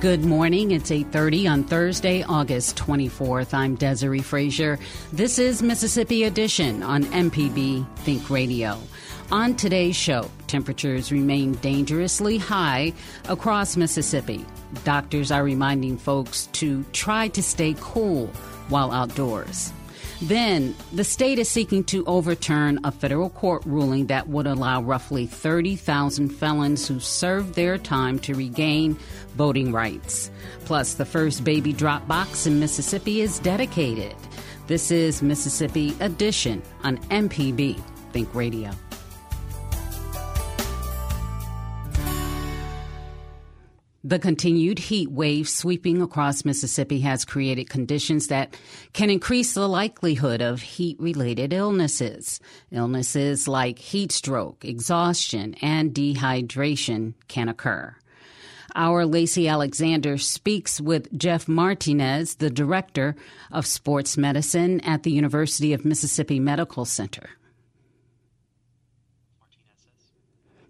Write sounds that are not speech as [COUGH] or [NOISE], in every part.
Good morning. It's 8:30 on Thursday, August 24th. I'm Desare Frazier. This is Mississippi Edition on MPB Think Radio. On today's show, temperatures remain dangerously high across Mississippi. Doctors are reminding folks to try to stay cool while outdoors. Then, the state is seeking to overturn a federal court ruling that would allow roughly 30,000 felons who served their time to regain voting rights. Plus, the first baby drop box in Mississippi is dedicated. This is Mississippi Edition on MPB Think Radio. The continued heat wave sweeping across Mississippi has created conditions that can increase the likelihood of heat related illnesses. Illnesses like heat stroke, exhaustion, and dehydration can occur. Our Lacey Alexander speaks with Jeff Martinez, the director of sports medicine at the University of Mississippi Medical Center.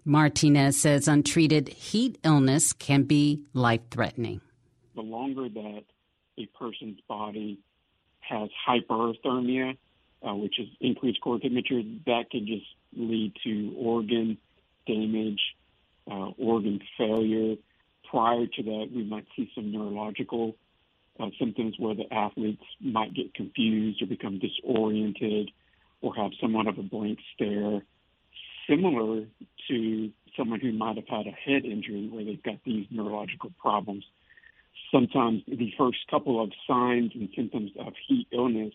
Martinez says untreated heat illness can be life threatening. The longer that a person's body has hyperthermia, uh, which is increased core temperature, that can just lead to organ damage, uh, organ failure. Prior to that, we might see some neurological uh, symptoms where the athletes might get confused or become disoriented or have somewhat of a blank stare similar to someone who might have had a head injury where they've got these neurological problems. Sometimes the first couple of signs and symptoms of heat illness,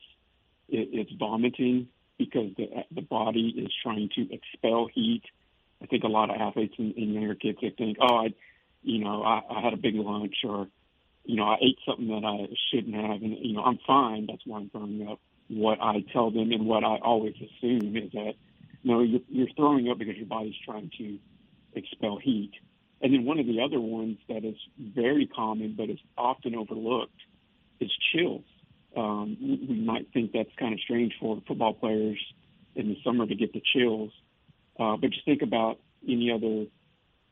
it, it's vomiting because the the body is trying to expel heat. I think a lot of athletes and, and younger kids they think, oh, I, you know, I, I had a big lunch or, you know, I ate something that I shouldn't have, and you know, I'm fine. That's why I'm throwing up. What I tell them and what I always assume is that no, you're, you're throwing up because your body's trying to expel heat. And then one of the other ones that is very common but is often overlooked is chills. Um, we might think that's kind of strange for football players in the summer to get the chills, uh, but just think about any other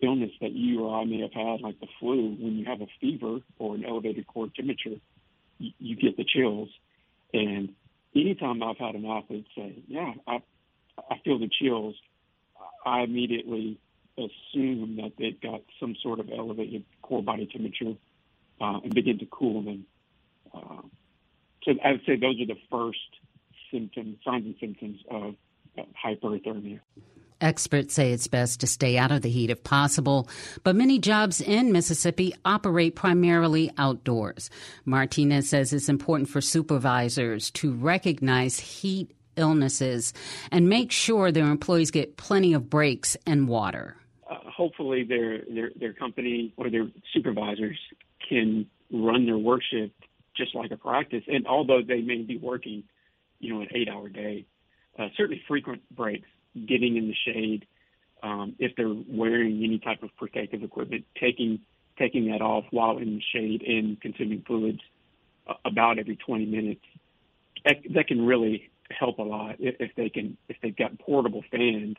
illness that you or I may have had, like the flu. When you have a fever or an elevated core temperature, you, you get the chills. And anytime I've had an athlete say, "Yeah, I, I feel the chills, I immediately assume that they've got some sort of elevated core body temperature uh, and begin to cool them. Uh, so I would say those are the first symptoms, signs and symptoms of hyperthermia. Experts say it's best to stay out of the heat if possible, but many jobs in Mississippi operate primarily outdoors. Martinez says it's important for supervisors to recognize heat illnesses and make sure their employees get plenty of breaks and water. Uh, hopefully, their, their their company or their supervisors can run their work shift just like a practice. And although they may be working, you know, an eight-hour day, uh, certainly frequent breaks, getting in the shade. Um, if they're wearing any type of protective equipment, taking taking that off while in the shade and consuming fluids uh, about every 20 minutes, that can really help a lot if, if they can if they've got portable fans.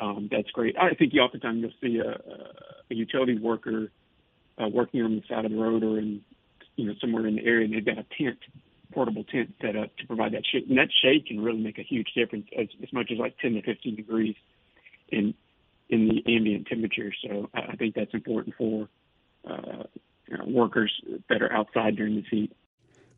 Um, that's great. I think you oftentimes you'll see a, a utility worker uh, working on the side of the road or in you know somewhere in the area, and they've got a tent portable tent set up to provide that shade. And that shade can really make a huge difference, as, as much as like 10 to 15 degrees in in the ambient temperature. So I think that's important for uh, you know, workers that are outside during this heat.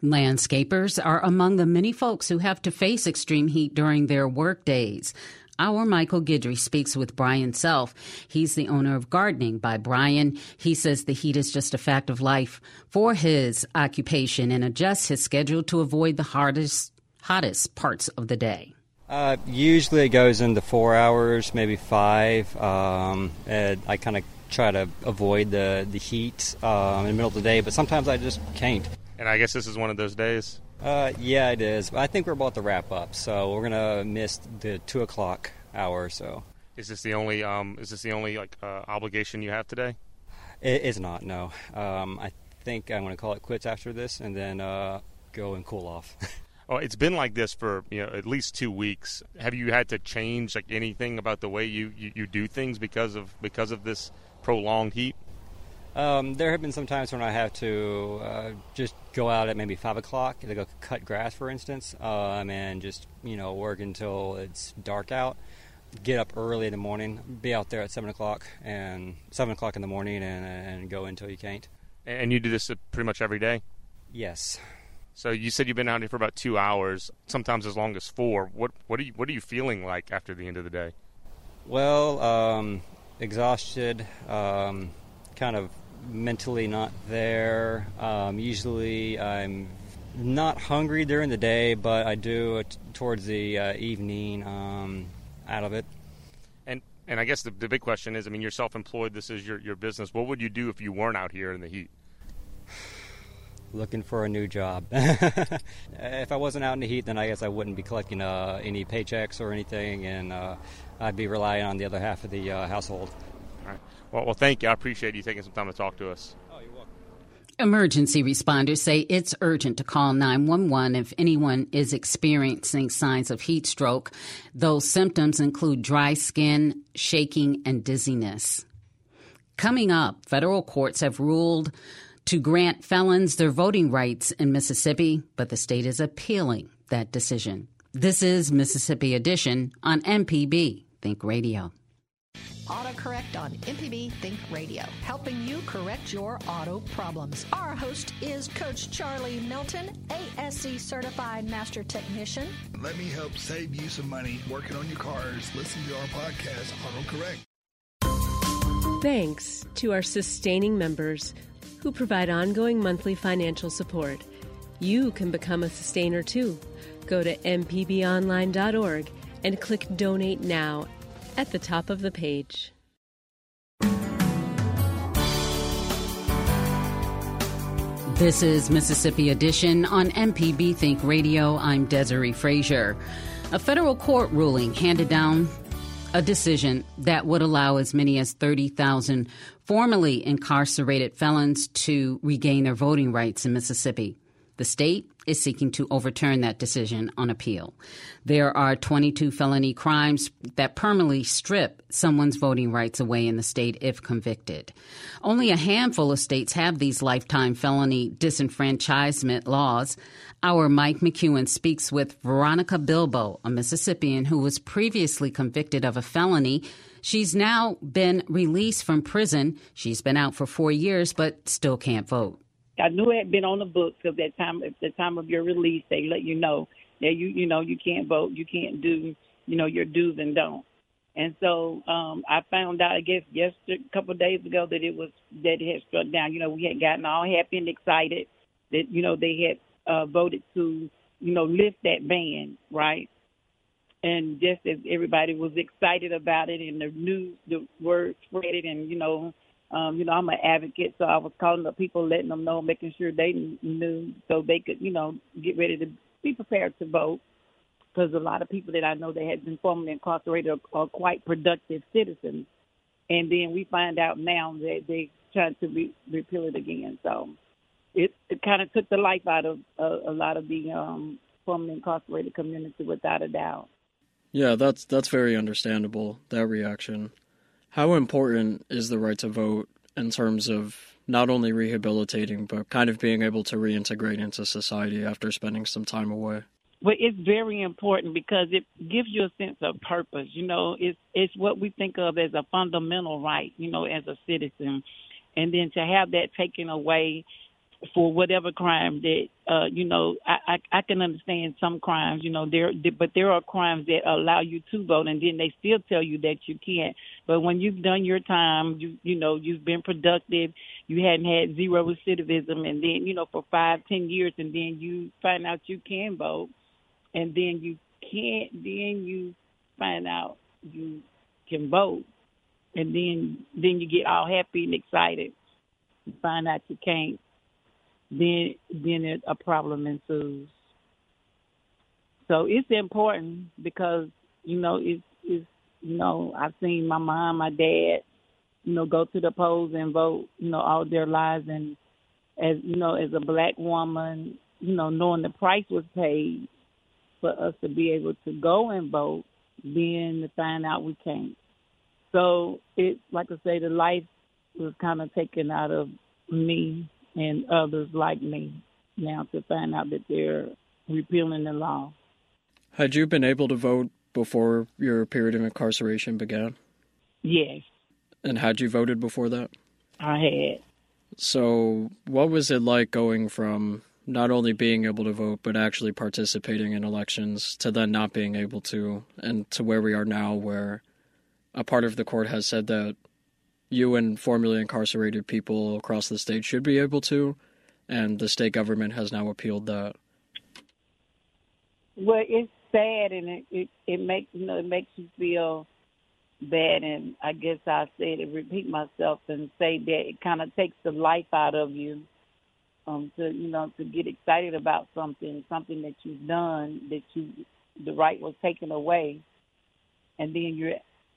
Landscapers are among the many folks who have to face extreme heat during their work days. Our Michael Guidry speaks with Brian Self. He's the owner of Gardening by Brian. He says the heat is just a fact of life for his occupation and adjusts his schedule to avoid the hardest, hottest parts of the day. Uh, usually it goes into four hours, maybe five. Um, I kind of try to avoid the, the heat uh, in the middle of the day, but sometimes I just can't. And I guess this is one of those days. Uh, yeah, it is. I think we're about to wrap up, so we're gonna miss the two o'clock hour. Or So, is this the only um, is this the only like uh, obligation you have today? It is not. No. Um, I think I'm gonna call it quits after this, and then uh, go and cool off. well, [LAUGHS] it's been like this for you know at least two weeks. Have you had to change like anything about the way you, you, you do things because of because of this prolonged heat? Um, there have been some times when I have to uh, just go out at maybe five o'clock to go cut grass, for instance, um, and just you know work until it's dark out. Get up early in the morning, be out there at seven o'clock and seven o'clock in the morning, and, and go until you can't. And you do this pretty much every day. Yes. So you said you've been out here for about two hours, sometimes as long as four. What what are you what are you feeling like after the end of the day? Well, um, exhausted, um, kind of mentally not there. Um, usually I'm not hungry during the day, but I do t- towards the uh, evening um, out of it. And and I guess the, the big question is, I mean, you're self-employed. This is your your business. What would you do if you weren't out here in the heat? [SIGHS] Looking for a new job. [LAUGHS] if I wasn't out in the heat, then I guess I wouldn't be collecting uh, any paychecks or anything, and uh, I'd be relying on the other half of the uh, household. All right. Well, well, thank you. I appreciate you taking some time to talk to us. Oh, you're welcome. Emergency responders say it's urgent to call 911 if anyone is experiencing signs of heat stroke. Those symptoms include dry skin, shaking, and dizziness. Coming up, federal courts have ruled to grant felons their voting rights in Mississippi, but the state is appealing that decision. This is Mississippi Edition on MPB Think Radio. AutoCorrect on MPB Think Radio, helping you correct your auto problems. Our host is Coach Charlie Milton, ASE certified master technician. Let me help save you some money working on your cars. Listen to our podcast, AutoCorrect. Thanks to our sustaining members who provide ongoing monthly financial support. You can become a sustainer too. Go to mpbonline.org and click Donate Now at the top of the page. This is Mississippi Edition on MPB Think Radio. I'm Desare Frazier. A federal court ruling handed down a decision that would allow as many as 30,000 formerly incarcerated felons to regain their voting rights in Mississippi. The state is seeking to overturn that decision on appeal. There are 22 felony crimes that permanently strip someone's voting rights away in the state if convicted. Only a handful of states have these lifetime felony disenfranchisement laws. Our Mike McEwen speaks with Veronica Bilbo, a Mississippian who was previously convicted of a felony. She's now been released from prison. She's been out for four years, but still can't vote. I knew it had been on the books of that time. At the time of your release, they let you know that you you know you can't vote, you can't do you know your do's and don'ts. And so um, I found out, I guess, yesterday, a couple of days ago, that it was that it had struck down. You know, we had gotten all happy and excited that you know they had uh, voted to you know lift that ban, right? And just as everybody was excited about it, and the news, the word spread it, and you know um, you know, I'm an advocate, so I was calling up people, letting them know, making sure they knew so they could, you know, get ready to be prepared to vote. Because a lot of people that I know that had been formerly incarcerated are, are quite productive citizens, and then we find out now that they tried to re- repeal it again. So it, it kind of took the life out of uh, a lot of the um, formerly incarcerated community, without a doubt. Yeah, that's that's very understandable. That reaction. How important is the right to vote in terms of not only rehabilitating, but kind of being able to reintegrate into society after spending some time away? Well, it's very important because it gives you a sense of purpose. You know, it's it's what we think of as a fundamental right. You know, as a citizen, and then to have that taken away for whatever crime that uh you know I, I I can understand some crimes you know there but there are crimes that allow you to vote and then they still tell you that you can't. But when you've done your time you you know you've been productive you hadn't had zero recidivism and then you know for five ten years and then you find out you can vote and then you can't then you find out you can vote and then then you get all happy and excited find out you can't then then it, a problem ensues. So it's important because you know it's it's you know I've seen my mom, my dad, you know, go to the polls and vote, you know, all their lives, and as you know, as a black woman, you know, knowing the price was paid for us to be able to go and vote, then to find out we can't. So it, like I say, the life was kind of taken out of me and others like me now to find out that they're repealing the law. Had you been able to vote before your period of incarceration began? Yes. And had you voted before that? I had. So, what was it like going from not only being able to vote, but actually participating in elections to then not being able to, and to where we are now, where a part of the court has said that you and formerly incarcerated people across the state should be able to, and the state government has now appealed that. Well, it's sad, and it it, it makes you know it makes you feel bad, and I guess I said to repeat myself and say that it kind of takes the life out of you. Um, to you know, to get excited about something, something that you've done, that you the right was taken away, and then you're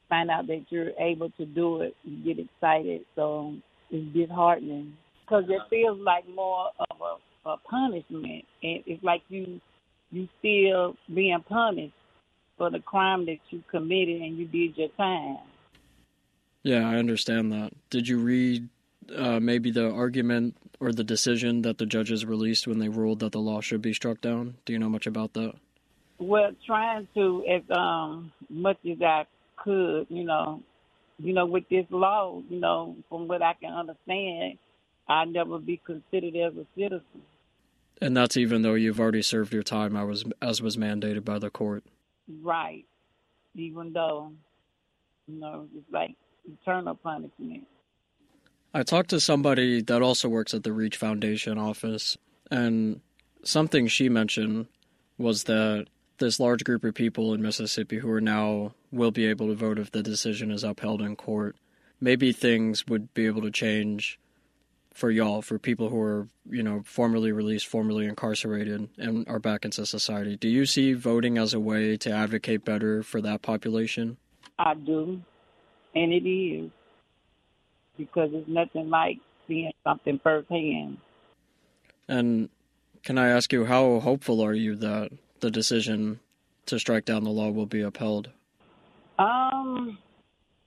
find out that you're able to do it, you get excited. So it's disheartening because it feels like more of a, a punishment, and it's like you you still being punished for the crime that you committed and you did your time. Yeah, I understand that. Did you read uh, maybe the argument or the decision that the judges released when they ruled that the law should be struck down? Do you know much about that? Well, trying to as um, much as I could, you know, you know, with this law, you know, from what I can understand, I'd never be considered as a citizen. And that's even though you've already served your time, I was as was mandated by the court. Right. Even though, you know, it's like eternal punishment. I talked to somebody that also works at the Reach Foundation office, and something she mentioned was that this large group of people in Mississippi who are now will be able to vote if the decision is upheld in court. Maybe things would be able to change for y'all, for people who are, you know, formerly released, formerly incarcerated, and are back into society. Do you see voting as a way to advocate better for that population? I do, and it is because it's nothing like seeing something firsthand. And can I ask you, how hopeful are you that the decision to strike down the law will be upheld? Um,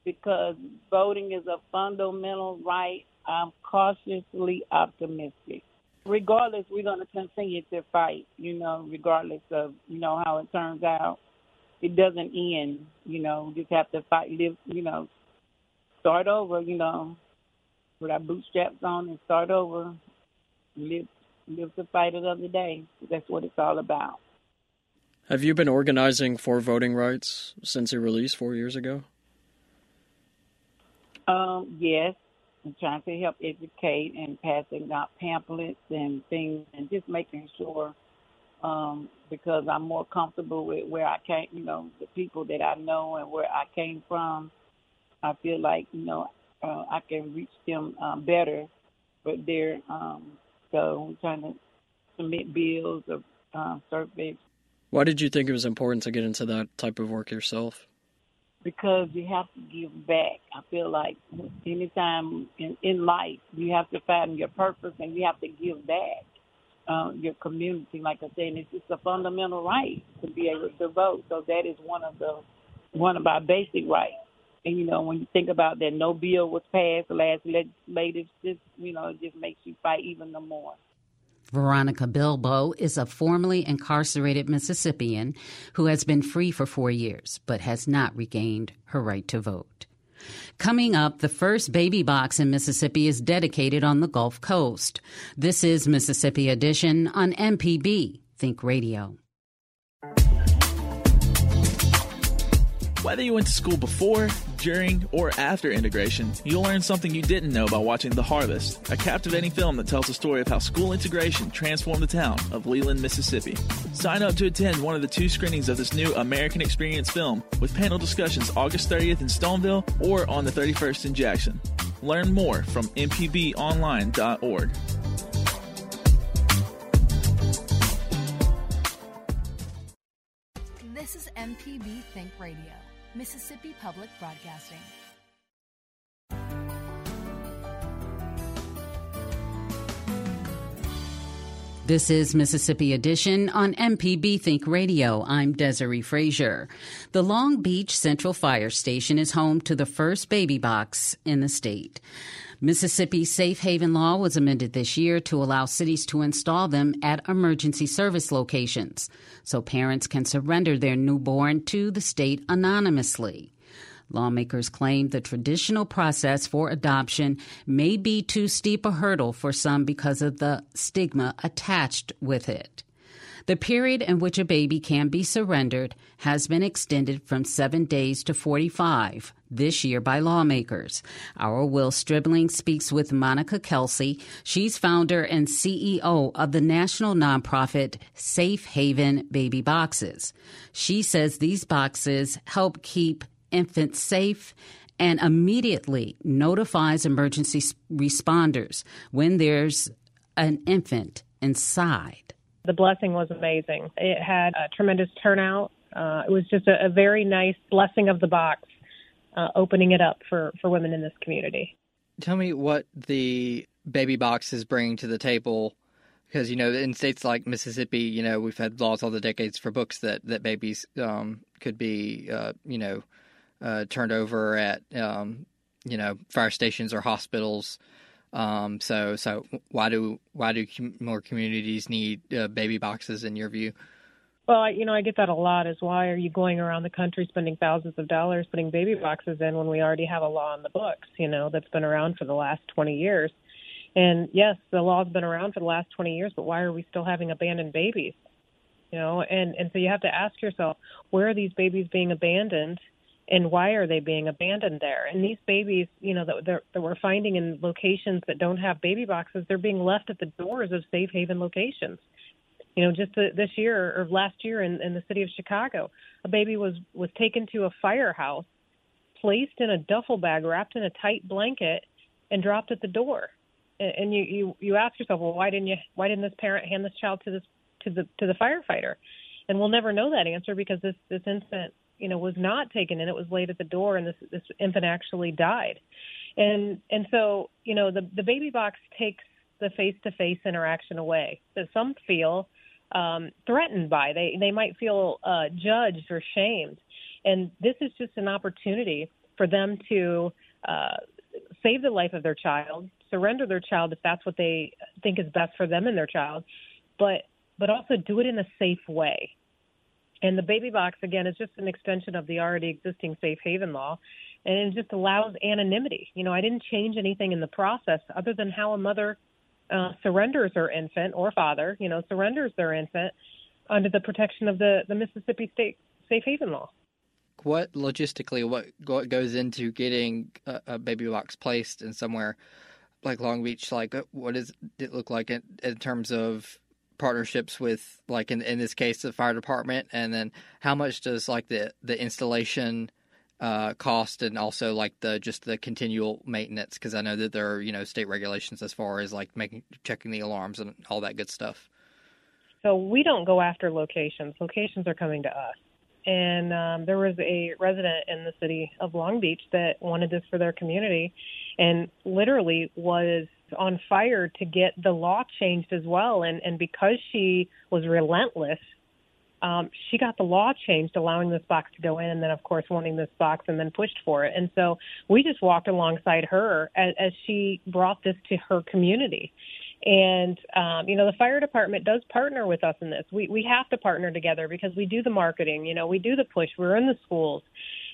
because voting is a fundamental right. I'm cautiously optimistic. Regardless, we're going to continue to fight. You know, regardless of you know how it turns out, it doesn't end. You know, just have to fight. Live. You know, start over. You know, put our bootstraps on and start over. Live, live to fight another day. That's what it's all about. Have you been organizing for voting rights since your release four years ago? Um, yes. I'm trying to help educate and passing out pamphlets and things and just making sure um, because I'm more comfortable with where I came, you know, the people that I know and where I came from. I feel like, you know, uh, I can reach them um, better, but they're, um, so I'm trying to submit bills or uh, surveys why did you think it was important to get into that type of work yourself? Because you have to give back. I feel like anytime in, in life, you have to find your purpose and you have to give back uh, your community. Like I said, it's just a fundamental right to be able to vote. So that is one of the one of our basic rights And you know, when you think about that, no bill was passed. Last legislative, just you know, it just makes you fight even the more. Veronica Bilbo is a formerly incarcerated Mississippian who has been free for four years but has not regained her right to vote. Coming up, the first baby box in Mississippi is dedicated on the Gulf Coast. This is Mississippi Edition on MPB Think Radio. Whether you went to school before, during, or after integration, you'll learn something you didn't know by watching The Harvest, a captivating film that tells the story of how school integration transformed the town of Leland, Mississippi. Sign up to attend one of the two screenings of this new American Experience film with panel discussions August 30th in Stoneville or on the 31st in Jackson. Learn more from mpbonline.org. This is MPB Think Radio. Mississippi Public Broadcasting. This is Mississippi Edition on MPB Think Radio. I'm Desare Frazier. The Long Beach Central Fire Station is home to the first baby box in the state. Mississippi's safe haven law was amended this year to allow cities to install them at emergency service locations so parents can surrender their newborn to the state anonymously. Lawmakers claim the traditional process for adoption may be too steep a hurdle for some because of the stigma attached with it. The period in which a baby can be surrendered has been extended from seven days to 45 this year by lawmakers. Our Will Stribling speaks with Monica Kelsey. She's founder and CEO of the national nonprofit Safe Haven Baby Boxes. She says these boxes help keep infants safe and immediately notifies emergency responders when there's an infant inside. The blessing was amazing. It had a tremendous turnout. Uh, it was just a, a, very nice blessing of the box, uh, opening it up for, for women in this community. Tell me what the baby box is bringing to the table. Because, you know, in states like Mississippi, you know, we've had laws all the decades for books that, that babies um, could be, uh, you know, uh, turned over at, um, you know, fire stations or hospitals. Um, so, so why do why do more communities need uh, baby boxes in your view? Well, you know, I get that a lot. Is why are you going around the country spending thousands of dollars putting baby boxes in when we already have a law on the books? You know, that's been around for the last 20 years. And yes, the law's been around for the last 20 years, but why are we still having abandoned babies? You know, and and so you have to ask yourself, where are these babies being abandoned? And why are they being abandoned there? And these babies, you know, that, that we're finding in locations that don't have baby boxes, they're being left at the doors of safe haven locations. You know, just the, this year or last year in, in the city of Chicago, a baby was was taken to a firehouse, placed in a duffel bag, wrapped in a tight blanket, and dropped at the door. And, and you you you ask yourself, well, why didn't you why didn't this parent hand this child to this to the to the firefighter? And we'll never know that answer because this this infant you know was not taken in. It was laid at the door and this this infant actually died. And and so you know the the baby box takes the face to face interaction away that some feel um threatened by. They they might feel uh judged or shamed. And this is just an opportunity for them to uh save the life of their child surrender their child if that's what they think is best for them and their child but but also do it in a safe way and the baby box, again, is just an extension of the already existing safe haven law. And it just allows anonymity. You know, I didn't change anything in the process other than how a mother uh, surrenders her infant or father, you know, surrenders their infant under the protection of the, the Mississippi State safe haven law. What logistically, what, what goes into getting a, a baby box placed in somewhere like Long Beach? Like, what does it look like in, in terms of partnerships with like in in this case the fire department and then how much does like the the installation uh, cost and also like the just the continual maintenance because I know that there are you know state regulations as far as like making checking the alarms and all that good stuff. So we don't go after locations. Locations are coming to us. And um, there was a resident in the city of Long Beach that wanted this for their community, and literally was on fire to get the law changed as well. And, and because she was relentless um, she got the law changed, allowing this box to go in, and then of course wanting this box, and then pushed for it. And so we just walked alongside her as, as she brought this to her community. And um, you know, the fire department does partner with us in this. We we have to partner together because we do the marketing. You know, we do the push. We're in the schools,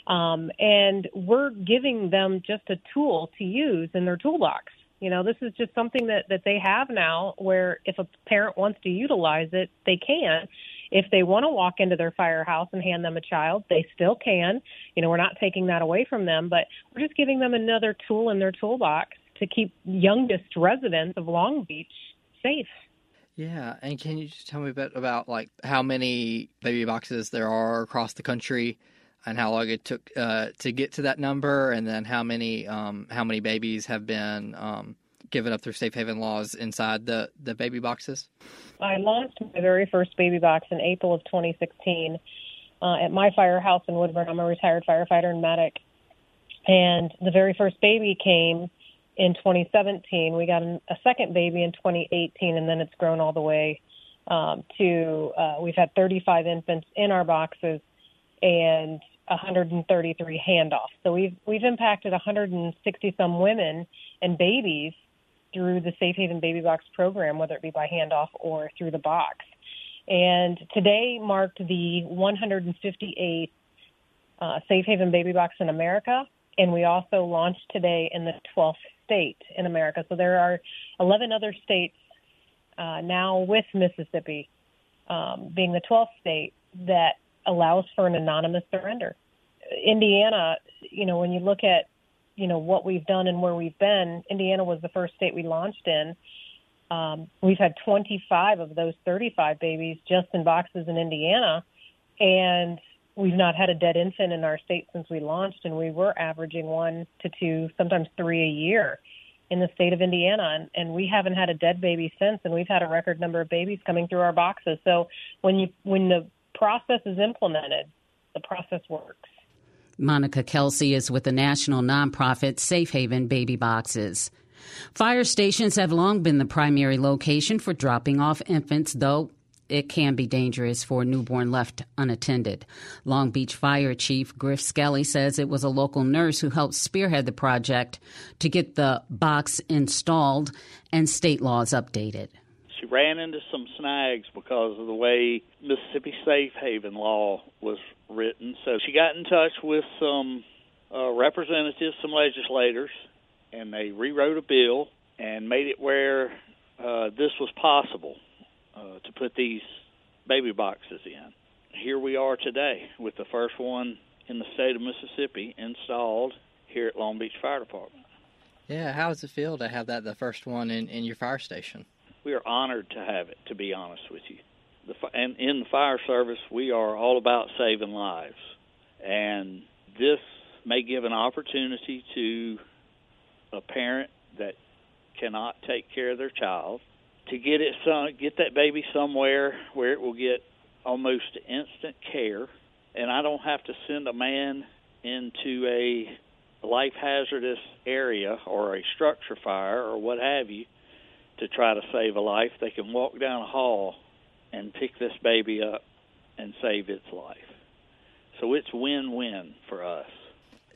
um, and we're giving them just a tool to use in their toolbox. You know, this is just something that that they have now. Where if a parent wants to utilize it, they can. If they want to walk into their firehouse and hand them a child, they still can. You know, we're not taking that away from them, but we're just giving them another tool in their toolbox to keep youngest residents of Long Beach safe. Yeah, and can you just tell me a bit about like how many baby boxes there are across the country, and how long it took uh, to get to that number, and then how many um, how many babies have been um, given up through safe haven laws inside the the baby boxes? I launched my very first baby box in April of 2016 uh, at my firehouse in Woodburn. I'm a retired firefighter and medic, and the very first baby came in 2017. We got a second baby in 2018, and then it's grown all the way um, to uh, we've had 35 infants in our boxes and 133 handoffs. So we've we've impacted 160 some women and babies through the Safe Haven Baby Box program, whether it be by handoff or through the box. And today marked the 158th uh, Safe Haven Baby Box in America, and we also launched today in the 12th state in America. So there are 11 other states uh, now with Mississippi um, being the 12th state that allows for an anonymous surrender. Indiana, you know, when you look at, you know, what we've done and where we've been, Indiana was the first state we launched in. Um, we've had 25 of those 35 babies just in boxes in Indiana, and we've not had a dead infant in our state since we launched, and we were averaging one to two, sometimes three a year in the state of Indiana, and, and we haven't had a dead baby since, and we've had a record number of babies coming through our boxes. So when you when the process is implemented, the process works. Monica Kelsey is with the national nonprofit Safe Haven Baby Boxes. Fire stations have long been the primary location for dropping off infants, though it can be dangerous for a newborn left unattended. Long Beach Fire Chief Griff Skelly says it was a local nurse who helped spearhead the project to get the box installed and state laws updated. She ran into some snags because of the way Mississippi Safe Haven law was written. So she got in touch with some uh, representatives, some legislators, and they rewrote a bill and made it where uh, this was possible uh, to put these baby boxes in. Here we are today with the first one in the state of Mississippi installed here at Long Beach Fire Department. Yeah, how does it feel to have that the first one in, in your fire station? We are honored to have it, to be honest with you. The, and in the fire service, we are all about saving lives. And this may give an opportunity to a parent that cannot take care of their child to get it some get that baby somewhere where it will get almost instant care and I don't have to send a man into a life hazardous area or a structure fire or what have you to try to save a life. They can walk down a hall and pick this baby up and save its life. So it's win-win for us.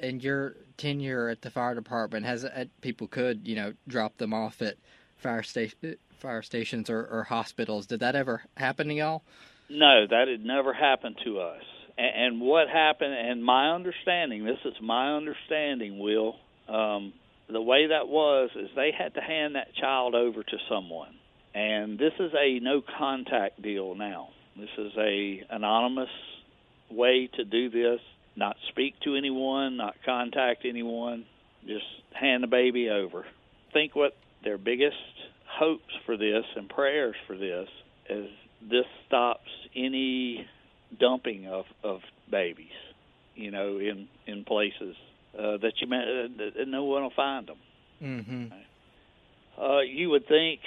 And your tenure at the fire department has people could, you know, drop them off at fire station fire stations or, or hospitals. Did that ever happen to y'all? No, that had never happened to us. And, and what happened, and my understanding, this is my understanding, Will, um, the way that was is they had to hand that child over to someone. And this is a no contact deal now. This is a anonymous way to do this, not speak to anyone, not contact anyone, just hand the baby over. Think what their biggest hopes for this and prayers for this is this stops any dumping of of babies, you know, in in places uh, that you may, uh, no one will find them. Mm-hmm. Uh, you would think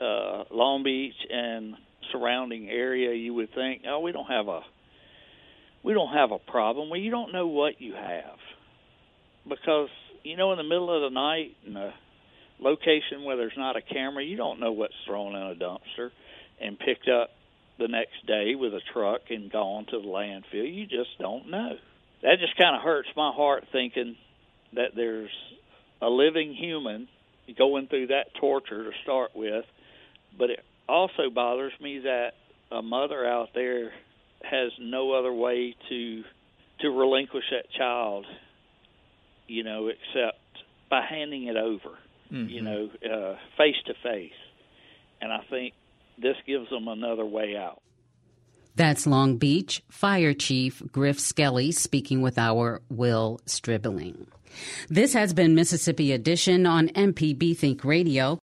uh, Long Beach and surrounding area, you would think, oh, we don't have a we don't have a problem. Well, you don't know what you have because you know in the middle of the night and the location where there's not a camera, you don't know what's thrown in a dumpster and picked up the next day with a truck and gone to the landfill. You just don't know. That just kind of hurts my heart thinking that there's a living human going through that torture to start with, but it also bothers me that a mother out there has no other way to to relinquish that child, you know, except by handing it over, mm-hmm. you know, face to face. And I think this gives them another way out. That's Long Beach Fire Chief Griff Skelly speaking with our Will Stribling. This has been Mississippi Edition on MPB Think Radio.